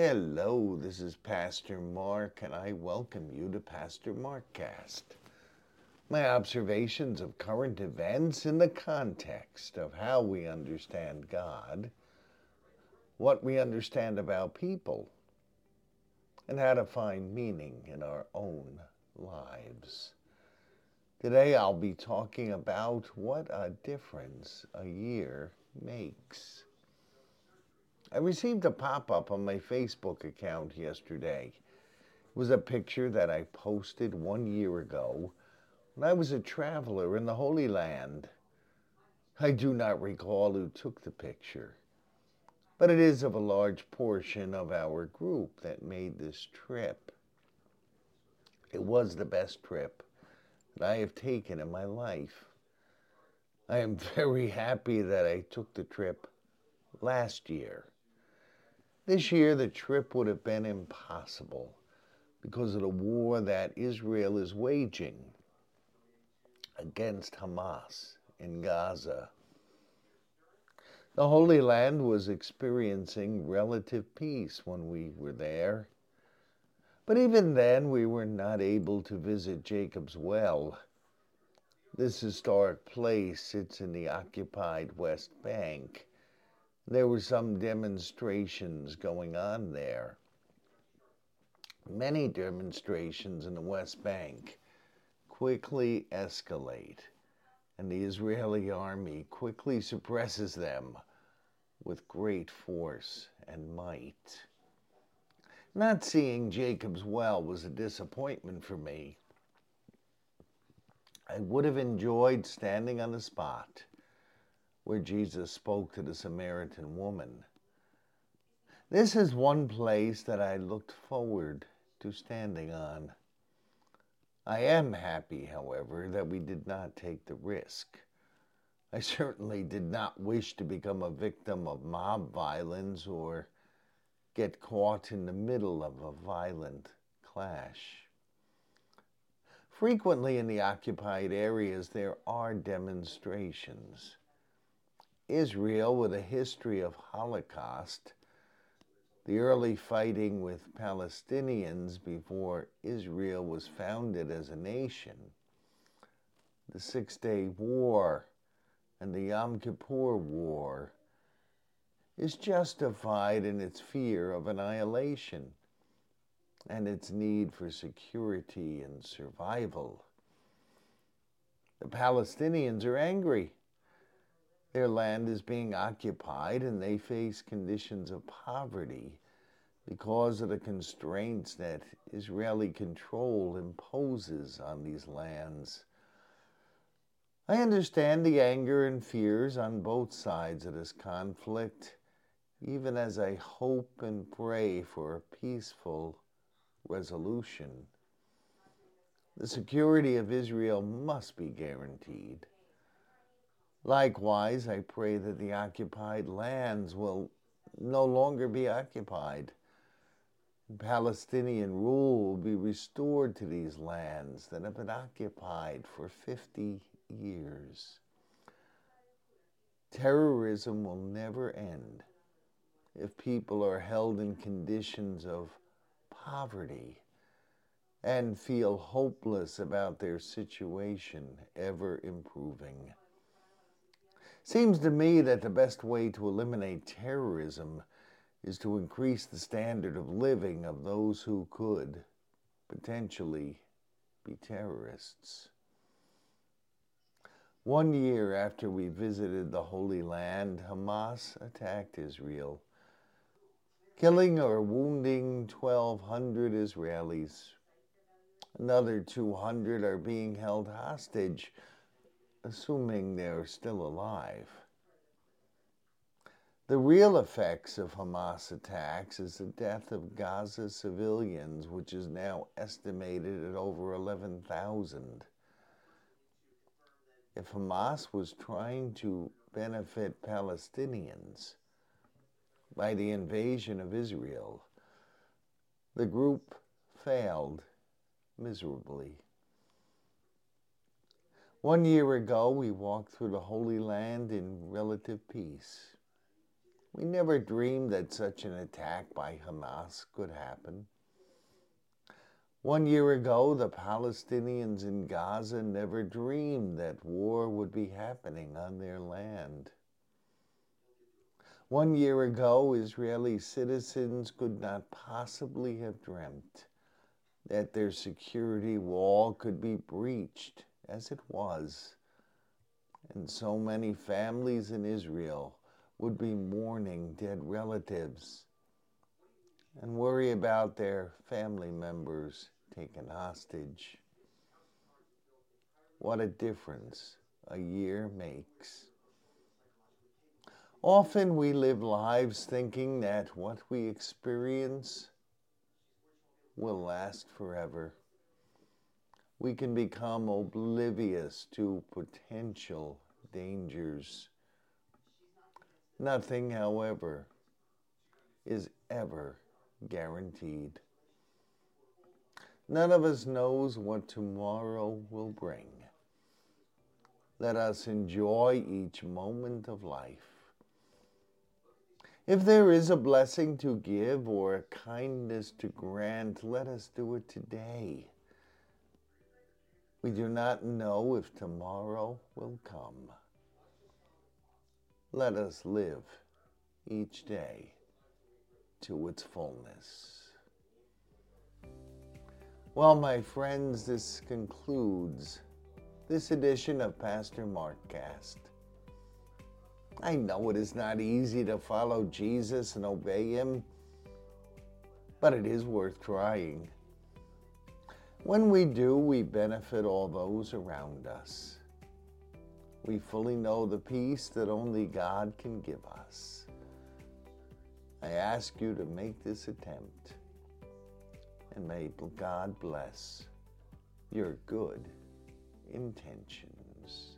Hello, this is Pastor Mark, and I welcome you to Pastor Markcast. My observations of current events in the context of how we understand God, what we understand about people, and how to find meaning in our own lives. Today I'll be talking about what a difference a year makes. I received a pop up on my Facebook account yesterday. It was a picture that I posted one year ago when I was a traveler in the Holy Land. I do not recall who took the picture, but it is of a large portion of our group that made this trip. It was the best trip that I have taken in my life. I am very happy that I took the trip last year. This year, the trip would have been impossible because of the war that Israel is waging against Hamas in Gaza. The Holy Land was experiencing relative peace when we were there. But even then, we were not able to visit Jacob's Well. This historic place sits in the occupied West Bank there were some demonstrations going on there. Many demonstrations in the West Bank quickly escalate, and the Israeli army quickly suppresses them with great force and might. Not seeing Jacob's well was a disappointment for me. I would have enjoyed standing on the spot where Jesus spoke to the Samaritan woman. This is one place that I looked forward to standing on. I am happy, however, that we did not take the risk. I certainly did not wish to become a victim of mob violence or get caught in the middle of a violent clash. Frequently in the occupied areas, there are demonstrations. Israel with a history of Holocaust, the early fighting with Palestinians before Israel was founded as a nation, the Six Day War, and the Yom Kippur War is justified in its fear of annihilation and its need for security and survival. The Palestinians are angry their land is being occupied and they face conditions of poverty because of the constraints that Israeli control imposes on these lands. I understand the anger and fears on both sides of this conflict, even as I hope and pray for a peaceful resolution. The security of Israel must be guaranteed. Likewise, I pray that the occupied lands will no longer be occupied. Palestinian rule will be restored to these lands that have been occupied for 50 years. Terrorism will never end if people are held in conditions of poverty and feel hopeless about their situation ever improving. Seems to me that the best way to eliminate terrorism is to increase the standard of living of those who could potentially be terrorists. One year after we visited the Holy Land, Hamas attacked Israel, killing or wounding 1,200 Israelis. Another 200 are being held hostage assuming they're still alive. The real effects of Hamas attacks is the death of Gaza civilians, which is now estimated at over 11,000. If Hamas was trying to benefit Palestinians by the invasion of Israel, the group failed miserably. One year ago, we walked through the Holy Land in relative peace. We never dreamed that such an attack by Hamas could happen. One year ago, the Palestinians in Gaza never dreamed that war would be happening on their land. One year ago, Israeli citizens could not possibly have dreamt that their security wall could be breached as it was, and so many families in Israel would be mourning dead relatives and worry about their family members taken hostage. What a difference a year makes. Often we live lives thinking that what we experience will last forever. We can become oblivious to potential dangers. Nothing, however, is ever guaranteed. None of us knows what tomorrow will bring. Let us enjoy each moment of life if there is a blessing to give or a kindness to grant, let us do it today. We do not know if tomorrow will come. Let us live each day to its fullness. Well, my friends, this concludes this edition of Pastor Mark Cast. I know it is not easy to follow Jesus and obey him, but it is worth trying. When we do, we benefit all those around us. We fully know the peace that only God can give us. I ask you to make this attempt, and may God bless your good intentions.